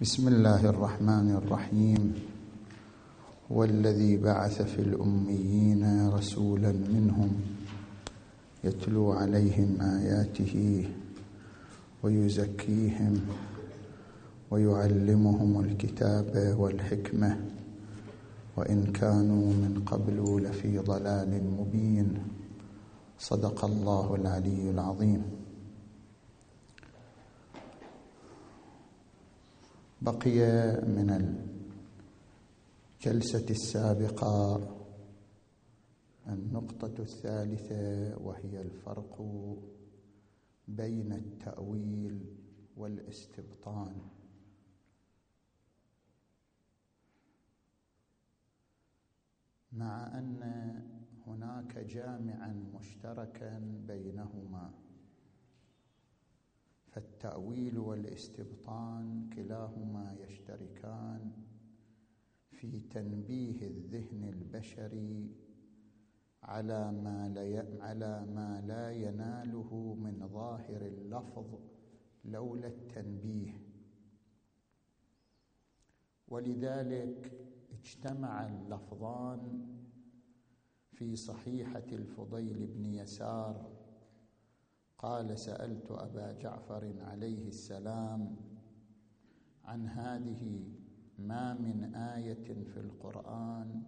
بسم الله الرحمن الرحيم. والذي بعث في الأميين رسولا منهم يتلو عليهم آياته ويزكيهم ويعلمهم الكتاب والحكمة. وإن كانوا من قبل لفي ضلال مبين. صدق الله العلي العظيم. بقي من الجلسة السابقة النقطة الثالثة وهي الفرق بين التأويل والاستبطان. مع أن هناك جامعا مشتركا بينهما. فالتأويل والاستبطان كلاهما يشتركان في تنبيه الذهن البشري على ما لا على ما لا يناله من ظاهر اللفظ لولا التنبيه. ولذلك اجتمع اللفظان في صحيحة الفضيل بن يسار قال سألت أبا جعفر عليه السلام عن هذه ما من آية في القرآن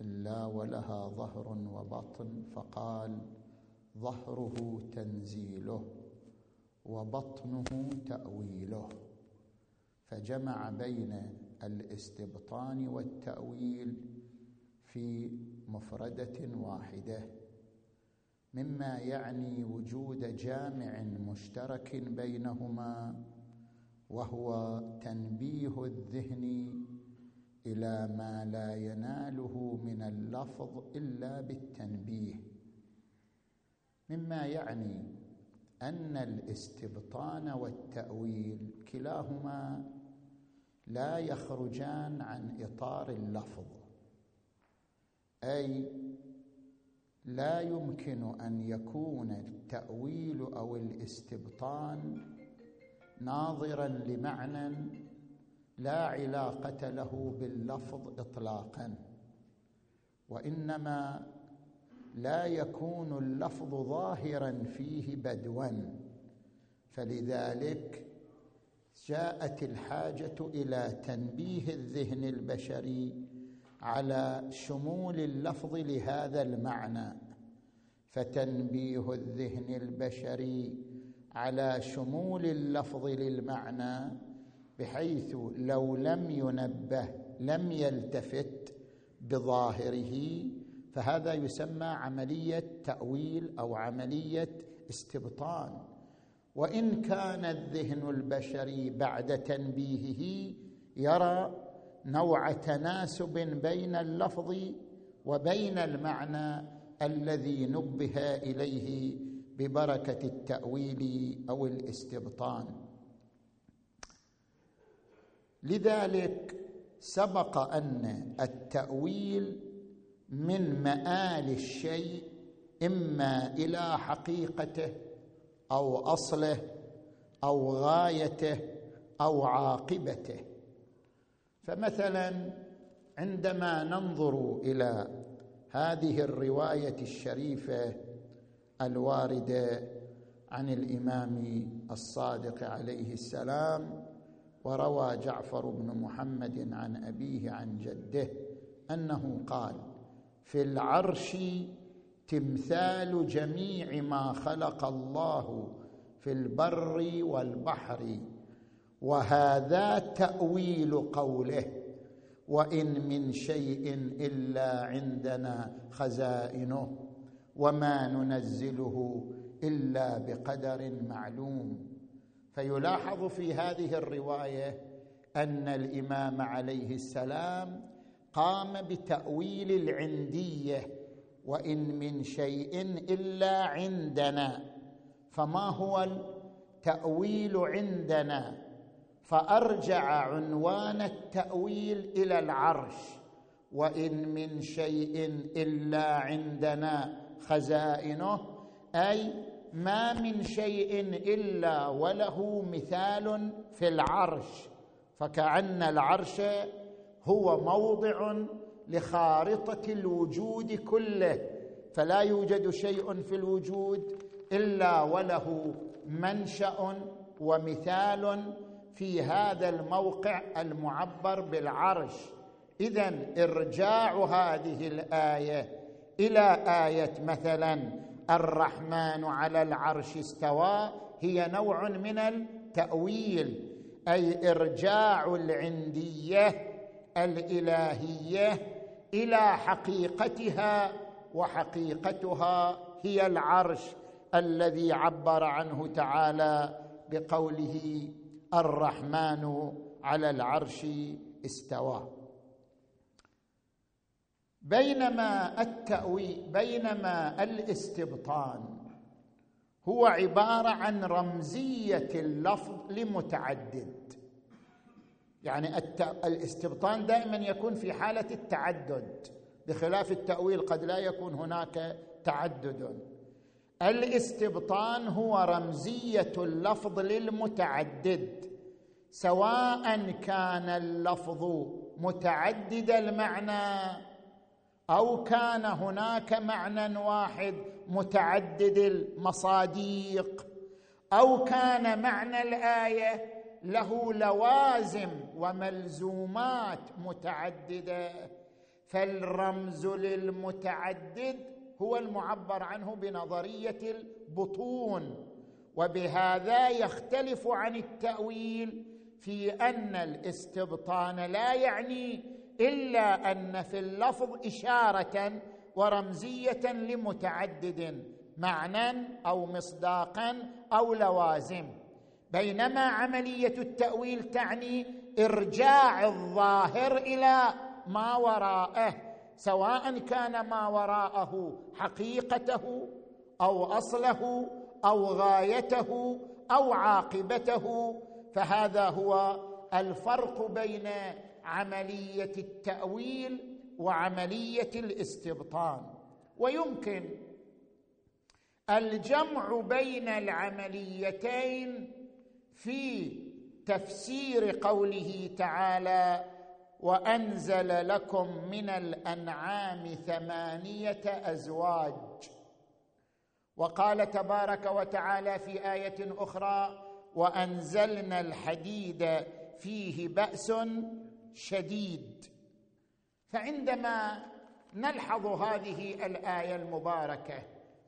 إلا ولها ظهر وبطن فقال ظهره تنزيله وبطنه تأويله فجمع بين الاستبطان والتأويل في مفردة واحدة مما يعني وجود جامع مشترك بينهما وهو تنبيه الذهن إلى ما لا يناله من اللفظ إلا بالتنبيه. مما يعني أن الاستبطان والتأويل كلاهما لا يخرجان عن إطار اللفظ. أي لا يمكن أن يكون التأويل أو الاستبطان ناظرا لمعنى لا علاقة له باللفظ اطلاقا وإنما لا يكون اللفظ ظاهرا فيه بدوا. فلذلك جاءت الحاجة إلى تنبيه الذهن البشري على شمول اللفظ لهذا المعنى فتنبيه الذهن البشري على شمول اللفظ للمعنى بحيث لو لم ينبه لم يلتفت بظاهره فهذا يسمى عملية تأويل أو عملية استبطان. وإن كان الذهن البشري بعد تنبيهه يرى نوع تناسب بين اللفظ وبين المعنى الذي نبه إليه ببركة التأويل أو الاستبطان. لذلك سبق أن التأويل من مآل الشيء إما إلى حقيقته أو أصله أو غايته أو عاقبته. فمثلا عندما ننظر إلى هذه الرواية الشريفة الواردة عن الإمام الصادق عليه السلام وروى جعفر بن محمد عن أبيه عن جده أنه قال في العرش تمثال جميع ما خلق الله في البر والبحر وهذا تأويل قوله وإن من شيء إلا عندنا خزائنه وما ننزله إلا بقدر معلوم. فيلاحظ في هذه الرواية أن الإمام عليه السلام قام بتأويل العندية وإن من شيء إلا عندنا. فما هو التأويل عندنا؟ فأرجع عنوان التأويل إلى العرش. وإن من شيء إلا عندنا خزائنه أي ما من شيء إلا وله مثال في العرش. فكأن العرش هو موضع لخارطة الوجود كله. فلا يوجد شيء في الوجود إلا وله منشأ ومثال في هذا الموقع المعبر بالعرش. اذا إرجاع هذه الآية إلى آية مثلا الرحمن على العرش استوى. هي نوع من التأويل أي إرجاع العندية الإلهية إلى حقيقتها وحقيقتها هي العرش الذي عبر عنه تعالى بقوله الرحمن على العرش استوى. بينما التأويل بينما الاستبطان هو عبارة عن رمزية اللفظ لمتعدد. يعني الاستبطان دائما يكون في حالة التعدد. بخلاف التأويل قد لا يكون هناك تعدد. الاستبطان هو رمزية اللفظ للمتعدد سواء كان اللفظ متعدد المعنى أو كان هناك معنى واحد متعدد المصاديق أو كان معنى الآية له لوازم وملزومات متعددة. فالرمز للمتعدد هو المعبر عنه بنظرية البطون وبهذا يختلف عن التأويل في أن الاستبطان لا يعني إلا أن في اللفظ إشارة ورمزية لمتعدد معنى أو مصداقا أو لوازم. بينما عملية التأويل تعني إرجاع الظاهر إلى ما وراءه سواء كان ما وراءه حقيقته أو أصله أو غايته أو عاقبته فهذا هو الفرق بين عملية التأويل وعملية الاستبطان. ويمكن الجمع بين العمليتين في تفسير قوله تعالى وأنزل لكم من الأنعام ثمانية أزواج. وقال تبارك وتعالى في آية أخرى وأنزلنا الحديد فيه بأس شديد. فعندما نلحظ هذه الآية المباركة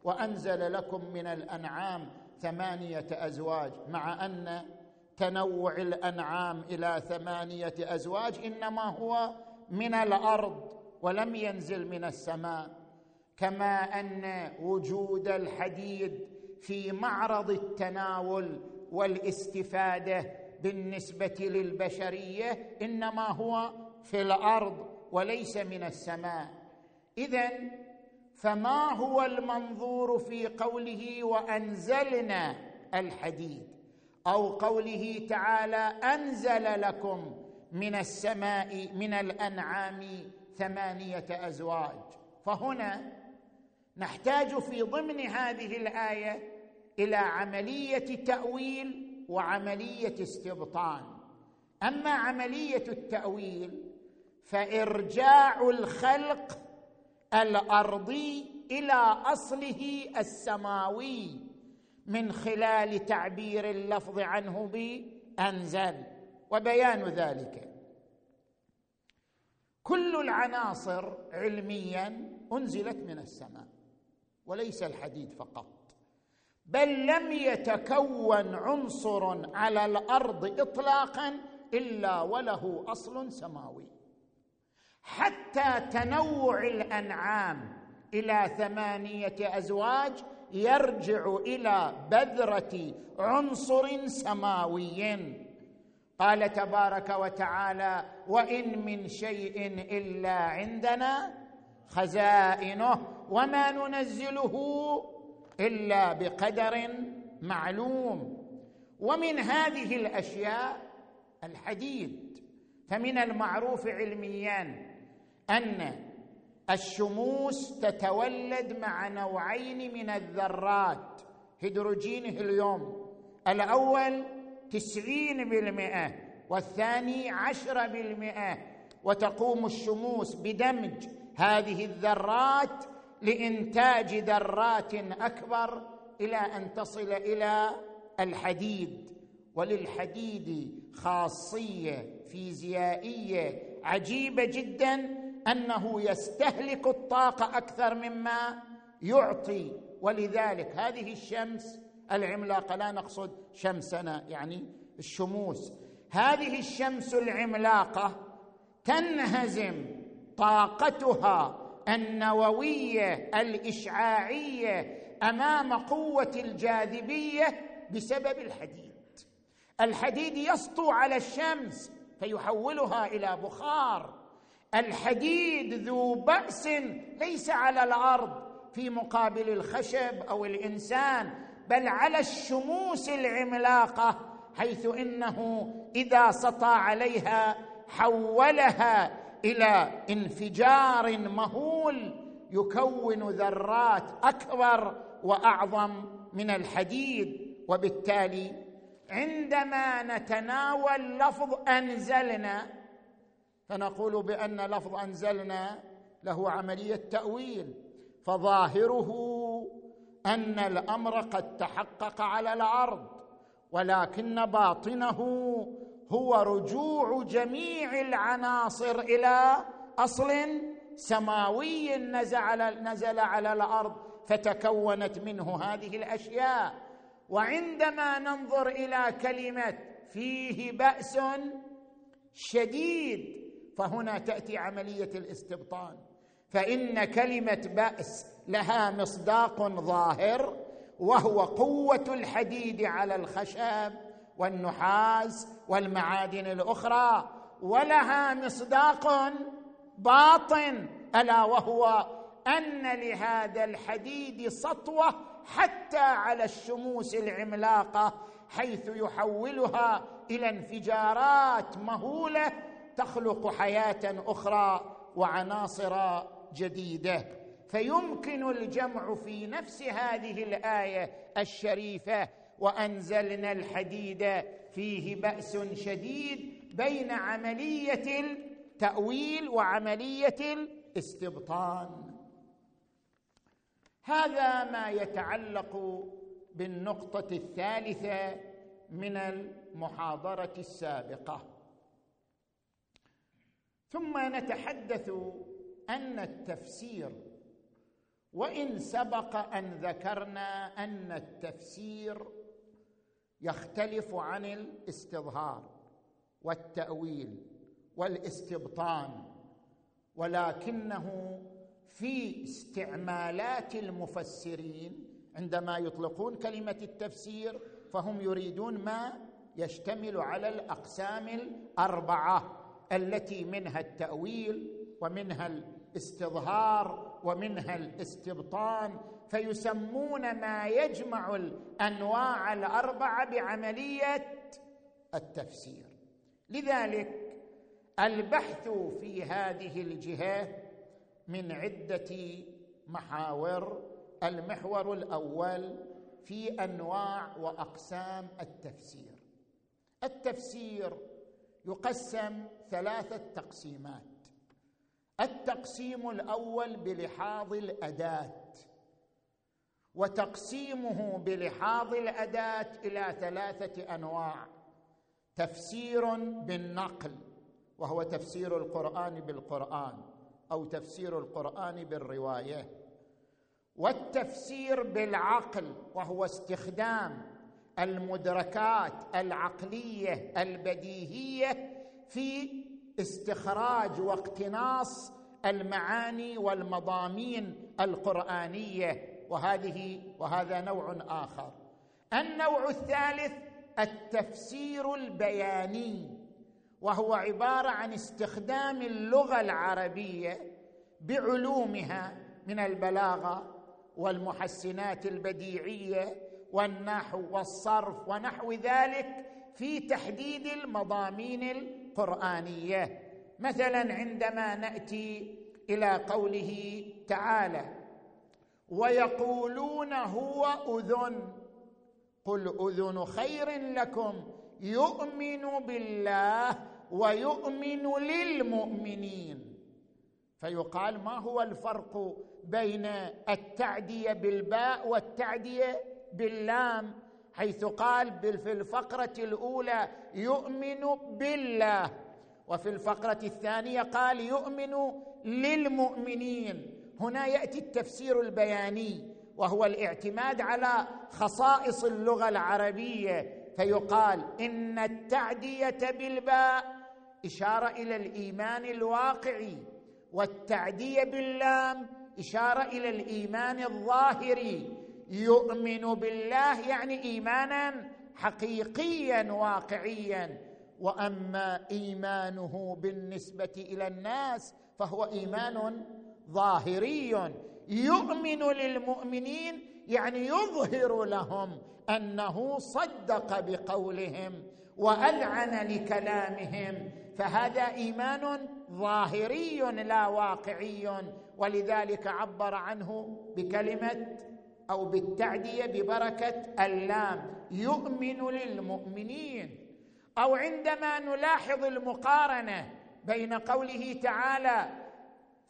وأنزل لكم من الأنعام ثمانية أزواج مع أن تنوع الأنعام إلى ثمانية أزواج إنما هو من الأرض ولم ينزل من السماء. كما أن وجود الحديد في معرض التناول والاستفادة بالنسبة للبشرية إنما هو في الأرض وليس من السماء. اذا فما هو المنظور في قوله وأنزلنا الحديد؟ أو قوله تعالى أنزل لكم من السماء من الأنعام ثمانية أزواج. فهنا نحتاج في ضمن هذه الآية إلى عملية تأويل وعملية استبطان. أما عملية التأويل فإرجاع الخلق الأرضي إلى أصله السماوي. من خلال تعبير اللفظ عنه بانزل وبيان ذلك. كل العناصر علميا أنزلت من السماء وليس الحديد فقط بل لم يتكون عنصر على الأرض اطلاقا إلا وله أصل سماوي. حتى تنوع الأنعام إلى ثمانية أزواج يرجع إلى بذرة عنصر سماوي قال تبارك وتعالى وإن من شيء إلا عندنا خزائنه وما ننزله إلا بقدر معلوم. ومن هذه الأشياء الحديد فمن المعروف علميا أن الشموس تتولد مع نوعين من الذرات هيدروجين هيليوم. الأول تسعين بالمئة والثاني عشرة بالمئة. وتقوم الشموس بدمج هذه الذرات لإنتاج ذرات أكبر إلى أن تصل إلى الحديد. وللحديد خاصية فيزيائية عجيبة جدا أنه يستهلك الطاقة أكثر مما يعطي. ولذلك هذه الشمس العملاقة لا نقصد شمسنا يعني الشموس. هذه الشمس العملاقة تنهزم طاقتها النووية الإشعاعية أمام قوة الجاذبية بسبب الحديد. الحديد يسطو على الشمس فيحولها إلى بخار. الحديد ذو بأس ليس على الأرض في مقابل الخشب أو الإنسان بل على الشموس العملاقة حيث إنه إذا سطى عليها حولها إلى انفجار مهول يكون ذرات أكبر وأعظم من الحديد. وبالتالي عندما نتناول لفظ أنزلنا فنقول بأن لفظ أنزلنا له عملية تأويل فظاهره أن الأمر قد تحقق على الأرض ولكن باطنه هو رجوع جميع العناصر إلى أصل سماوي نزل على الأرض فتكونت منه هذه الأشياء. وعندما ننظر إلى كلمة فيه بأس شديد فهنا تأتي عملية الاستبطان. فإن كلمة بأس لها مصداق ظاهر وهو قوة الحديد على الخشب والنحاس والمعادن الأخرى ولها مصداق باطن ألا وهو أن لهذا الحديد سطوة حتى على الشموس العملاقة حيث يحولها إلى انفجارات مهولة تخلق حياة أخرى وعناصر جديدة. فيمكن الجمع في نفس هذه الآية الشريفة وأنزلنا الحديد فيه بأس شديد بين عملية التأويل وعملية الاستبطان. هذا ما يتعلق بالنقطة الثالثة من المحاضرة السابقة. ثم نتحدث أن التفسير وإن سبق أن ذكرنا أن التفسير يختلف عن الاستظهار والتأويل والاستبطان ولكنه في استعمالات المفسرين عندما يطلقون كلمة التفسير فهم يريدون ما يشتمل على الأقسام الأربعة. التي منها التأويل ومنها الاستظهار ومنها الاستبطان فيسمون ما يجمع الأنواع الاربعه بعملية التفسير. لذلك البحث في هذه الجهة من عدة محاور. المحور الأول في أنواع وأقسام التفسير. التفسير يقسم ثلاثة تقسيمات. التقسيم الأول بلحاظ الأداة وتقسيمه بلحاظ الأداة إلى ثلاثة أنواع. تفسير بالنقل وهو تفسير القرآن بالقرآن أو تفسير القرآن بالرواية. والتفسير بالعقل وهو استخدام المدركات العقلية البديهية في استخراج واقتناص المعاني والمضامين القرآنية. وهذه وهذا نوع آخر. النوع الثالث التفسير البياني. وهو عبارة عن استخدام اللغة العربية بعلومها من البلاغة والمحسنات البديعية والنحو والصرف ونحو ذلك في تحديد المضامين القرآنية. مثلا عندما نأتي إلى قوله تعالى ويقولون هو أذن. قل أذن خير لكم. يؤمن بالله ويؤمن للمؤمنين. فيقال ما هو الفرق بين التعديه بالباء والتعديه باللام حيث قال في الفقرة الأولى يؤمن بالله وفي الفقرة الثانية قال يؤمن للمؤمنين. هنا يأتي التفسير البياني وهو الاعتماد على خصائص اللغة العربية فيقال إن التعدية بالباء إشارة إلى الإيمان الواقعي والتعدية باللام إشارة إلى الإيمان الظاهري يؤمن بالله يعني إيمانا حقيقيا واقعيا. وأما إيمانه بالنسبة إلى الناس فهو إيمان ظاهري. يؤمن للمؤمنين يعني يظهر لهم أنه صدق بقولهم وأذعن لكلامهم. فهذا إيمان ظاهري لا واقعي. ولذلك عبر عنه بكلمة أو بالتعدية ببركة اللام يؤمن للمؤمنين. أو عندما نلاحظ المقارنة بين قوله تعالى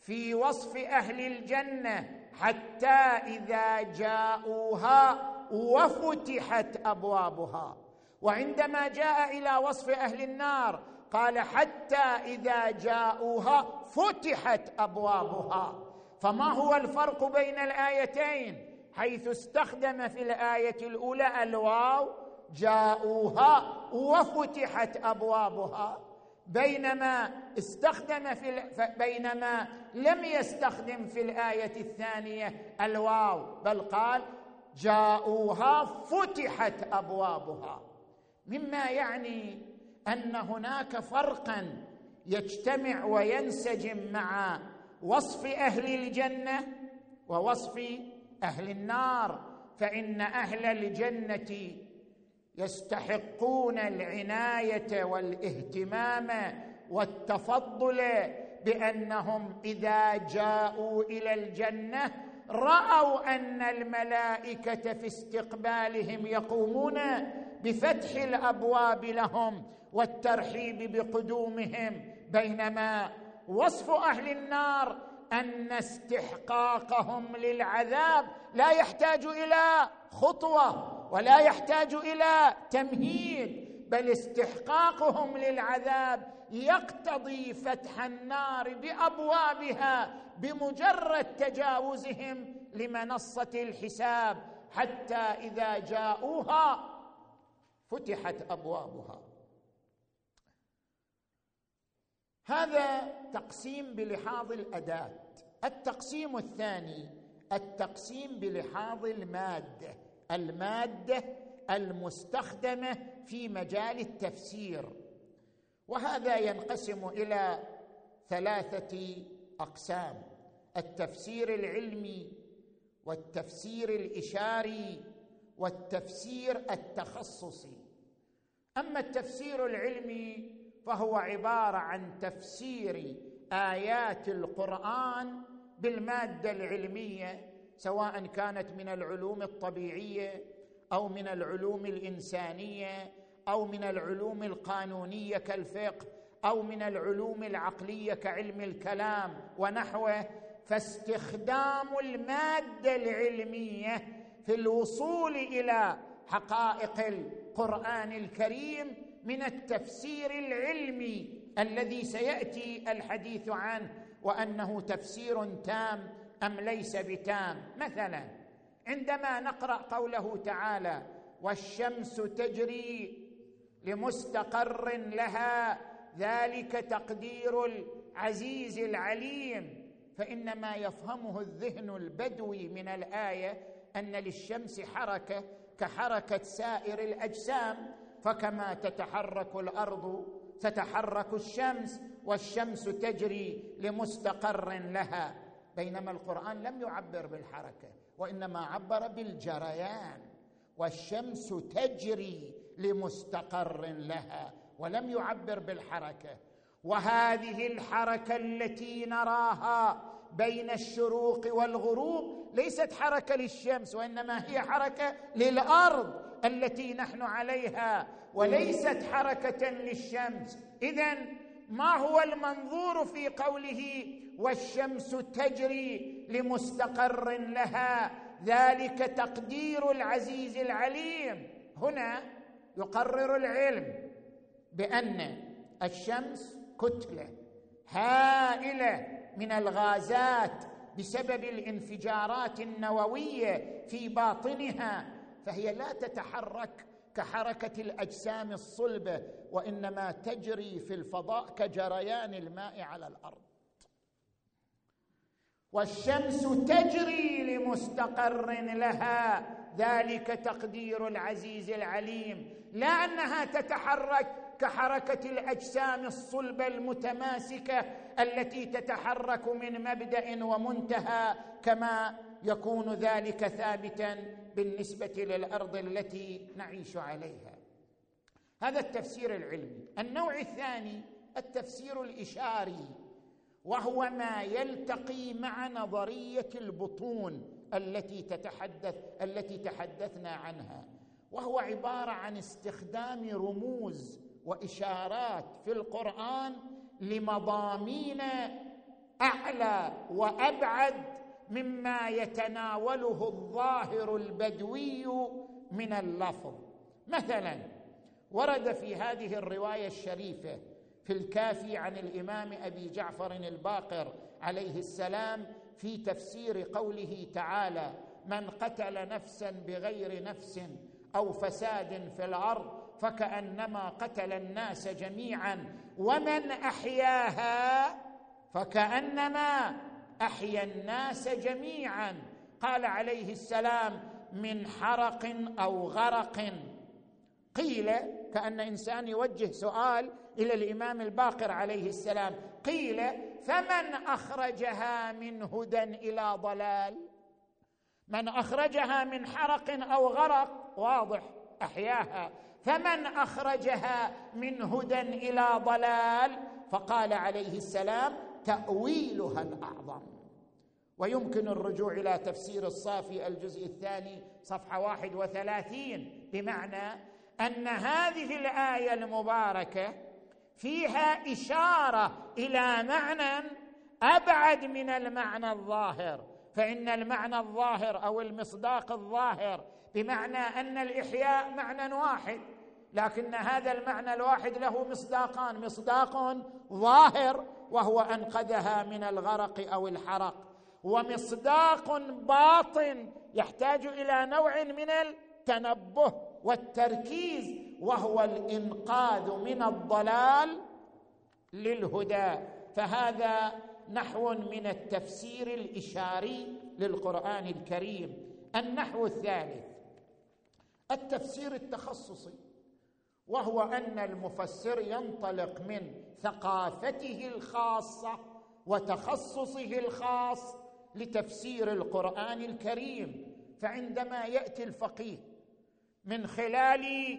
في وصف أهل الجنة حتى إذا جاءوها وفتحت أبوابها. وعندما جاء إلى وصف أهل النار قال حتى إذا جاءوها فتحت أبوابها. فما هو الفرق بين الآيتين؟ حيث استخدم في الآية الأولى الواو جاءوها وفتحت أبوابها. بينما استخدم في بينما لم يستخدم في الآية الثانية الواو بل قال جاءوها فتحت أبوابها. مما يعني أن هناك فرقا يجتمع وينسجم مع وصف أهل الجنة ووصف أهل النار فإن أهل الجنة يستحقون العناية والاهتمام والتفضل بأنهم إذا جاءوا إلى الجنة رأوا أن الملائكة في استقبالهم يقومون بفتح الأبواب لهم والترحيب بقدومهم بينما وصف أهل النار أن استحقاقهم للعذاب لا يحتاج إلى خطوة ولا يحتاج إلى تمهيد بل استحقاقهم للعذاب يقتضي فتح النار بأبوابها بمجرد تجاوزهم لمنصة الحساب حتى إذا جاءوها فتحت أبوابها. هذا تقسيم بلحاظ الأداة. التقسيم الثاني التقسيم بلحاظ المادة. المادة المستخدمة في مجال التفسير. وهذا ينقسم إلى ثلاثة أقسام التفسير العلمي والتفسير الإشاري والتفسير التخصصي. أما التفسير العلمي فهو عبارة عن تفسير آيات القرآن بالمادة العلمية سواء كانت من العلوم الطبيعية أو من العلوم الإنسانية أو من العلوم القانونية كالفقه أو من العلوم العقلية كعلم الكلام ونحوه فاستخدام المادة العلمية في الوصول إلى حقائق القرآن الكريم من التفسير العلمي الذي سيأتي الحديث عنه وأنه تفسير تام أم ليس بتام. مثلا عندما نقرأ قوله تعالى والشمس تجري لمستقر لها ذلك تقدير العزيز العليم فإنما يفهمه الذهن البدوي من الآية أن للشمس حركة كحركة سائر الأجسام فكما تتحرك الأرض تتحرك الشمس والشمس تجري لمستقر لها. بينما القرآن لم يعبر بالحركة وإنما عبر بالجريان. والشمس تجري لمستقر لها ولم يعبر بالحركة. وهذه الحركة التي نراها بين الشروق والغروب ليست حركة للشمس وإنما هي حركة للأرض. التي نحن عليها وليست حركة للشمس. اذا ما هو المنظور في قوله والشمس تجري لمستقر لها؟ ذلك تقدير العزيز العليم. هنا يقرر العلم بأن الشمس كتلة هائلة من الغازات بسبب الانفجارات النووية في باطنها. فهي لا تتحرك كحركة الأجسام الصلبة وإنما تجري في الفضاء كجريان الماء على الأرض. والشمس تجري لمستقر لها ذلك تقدير العزيز العليم. لا أنها تتحرك كحركة الأجسام الصلبة المتماسكة التي تتحرك من مبدأ ومنتهى كما يكون ذلك ثابتا بالنسبة للأرض التي نعيش عليها. هذا التفسير العلمي. النوع الثاني التفسير الإشاري وهو ما يلتقي مع نظرية البطون التي تتحدث التي تحدثنا عنها. وهو عبارة عن استخدام رموز وإشارات في القرآن لمضامين أعلى وأبعد مما يتناوله الظاهر البدوي من اللفظ. مثلا ورد في هذه الرواية الشريفة في الكافي عن الإمام أبي جعفر الباقر عليه السلام في تفسير قوله تعالى من قتل نفسا بغير نفس أو فساد في الأرض فكأنما قتل الناس جميعا ومن أحياها فكأنما أحيا الناس جميعا. قال عليه السلام من حرق أو غرق. قيل كأن إنسان يوجه سؤال إلى الإمام الباقر عليه السلام. قيل فمن أخرجها من هدى إلى ضلال؟ من أخرجها من حرق أو غرق؟ واضح أحياها. فمن أخرجها من هدى إلى ضلال؟ فقال عليه السلام تأويلها الأعظم. ويمكن الرجوع إلى تفسير الصافي الجزء الثاني صفحة واحد وثلاثين بمعنى أن هذه الآية المباركة فيها إشارة إلى معنى أبعد من المعنى الظاهر. فإن المعنى الظاهر أو المصداق الظاهر بمعنى أن الإحياء معنى واحد لكن هذا المعنى الواحد له مصداقان. مصداق ظاهر وهو أنقذها من الغرق أو الحرق. ومصداق باطن يحتاج إلى نوع من التنبه والتركيز وهو الإنقاذ من الضلال للهدى. فهذا نحو من التفسير الإشاري للقرآن الكريم. النحو الثالث التفسير التخصصي. وهو أن المفسر ينطلق من ثقافته الخاصة وتخصصه الخاص لتفسير القرآن الكريم. فعندما يأتي الفقيه من خلال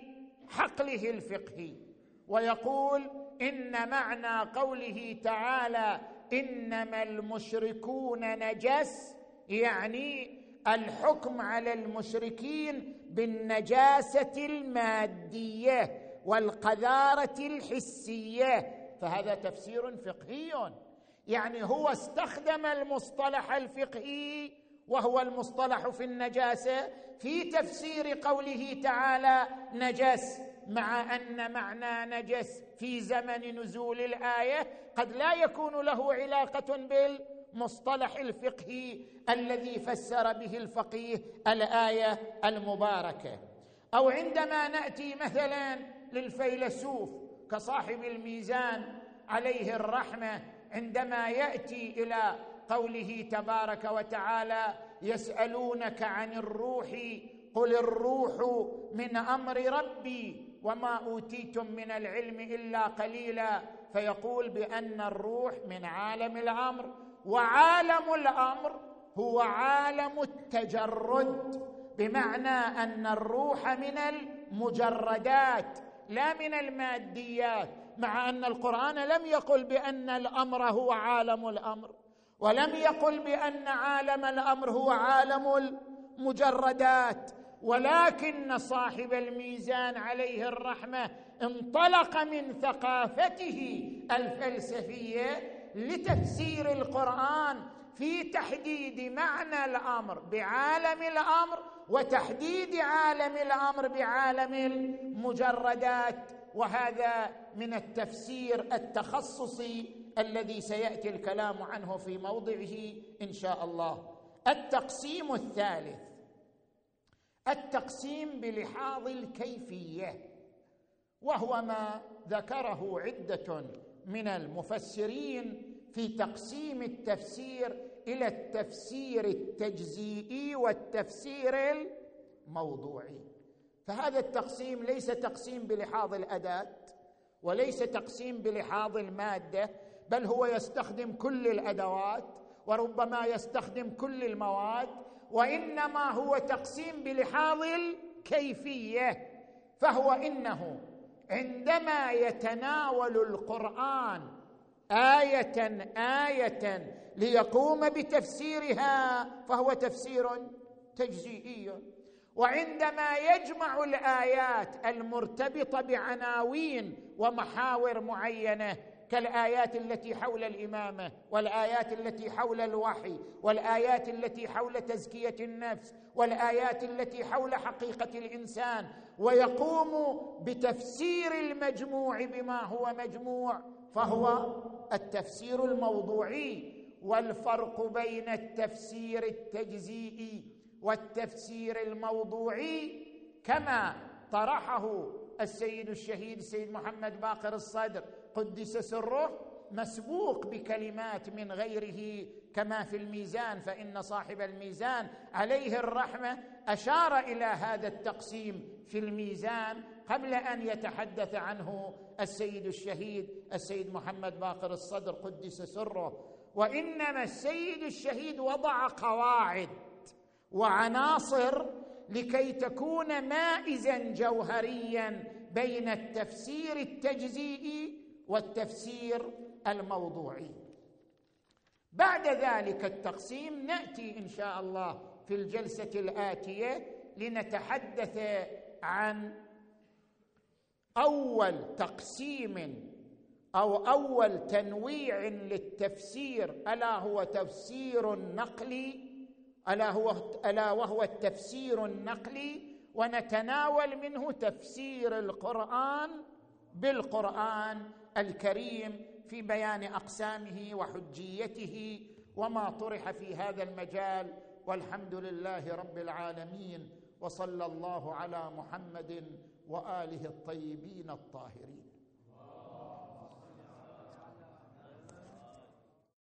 حقله الفقهي ويقول إن معنى قوله تعالى إنما المشركون نجس يعني الحكم على المشركين بالنجاسة المادية والقذارة الحسية. فهذا تفسير فقهي. يعني هو استخدم المصطلح الفقهي وهو المصطلح في النجاسة في تفسير قوله تعالى نجس مع أن معنى نجس في زمن نزول الآية قد لا يكون له علاقة بالمصطلح الفقهي الذي فسر به الفقيه الآية المباركة. أو عندما نأتي مثلا للفيلسوف كصاحب الميزان عليه الرحمة عندما يأتي إلى قوله تبارك وتعالى يسألونك عن الروح قل الروح من أمر ربي وما أوتيتم من العلم إلا قليلا. فيقول بأن الروح من عالم الأمر. وعالم الأمر هو عالم التجرد بمعنى أن الروح من المجردات لا من الماديات مع أن القرآن لم يقل بأن الأمر هو عالم الأمر ولم يقل بأن عالم الأمر هو عالم المجردات ولكن صاحب الميزان عليه الرحمة انطلق من ثقافته الفلسفية لتفسير القرآن في تحديد معنى الأمر بعالم الأمر وتحديد عالم الأمر بعالم المجردات وهذا من التفسير التخصصي الذي سيأتي الكلام عنه في موضعه إن شاء الله. التقسيم الثالث التقسيم بلحاظ الكيفية وهو ما ذكره عدة من المفسرين في تقسيم التفسير إلى التفسير التجزيئي والتفسير الموضوعي. فهذا التقسيم ليس تقسيم بلحاظ الأداة وليس تقسيم بلحاظ المادة بل هو يستخدم كل الأدوات وربما يستخدم كل المواد وإنما هو تقسيم بلحاظ الكيفية فهو إنه عندما يتناول القرآن آية آية ليقوم بتفسيرها فهو تفسير تجزئي. وعندما يجمع الآيات المرتبطة بعناوين ومحاور معينة كالآيات التي حول الإمامة والآيات التي حول الوحي والآيات التي حول تزكية النفس والآيات التي حول حقيقة الإنسان. ويقوم بتفسير المجموع بما هو مجموع فهو التفسير الموضوعي. والفرق بين التفسير التجزيئي والتفسير الموضوعي كما طرحه السيد الشهيد السيد محمد باقر الصدر. قدس سره مسبوق بكلمات من غيره كما في الميزان فإن صاحب الميزان عليه الرحمة أشار إلى هذا التقسيم في الميزان قبل أن يتحدث عنه السيد الشهيد السيد محمد باقر الصدر قدس سره. وإنما السيد الشهيد وضع قواعد وعناصر لكي تكون مائزا جوهريا بين التفسير التجزيئي والتفسير الموضوعي. بعد ذلك التقسيم نأتي إن شاء الله في الجلسة الآتية لنتحدث عن أول تقسيم أو أول تنويع للتفسير. ألا هو تفسير نقلي ألا هو ألا وهو التفسير النقلي؟ ونتناول منه تفسير القرآن بالقرآن الكريم في بيان أقسامه وحجيته وما طرح في هذا المجال والحمد لله رب العالمين وصلى الله على محمد وآله الطيبين الطاهرين.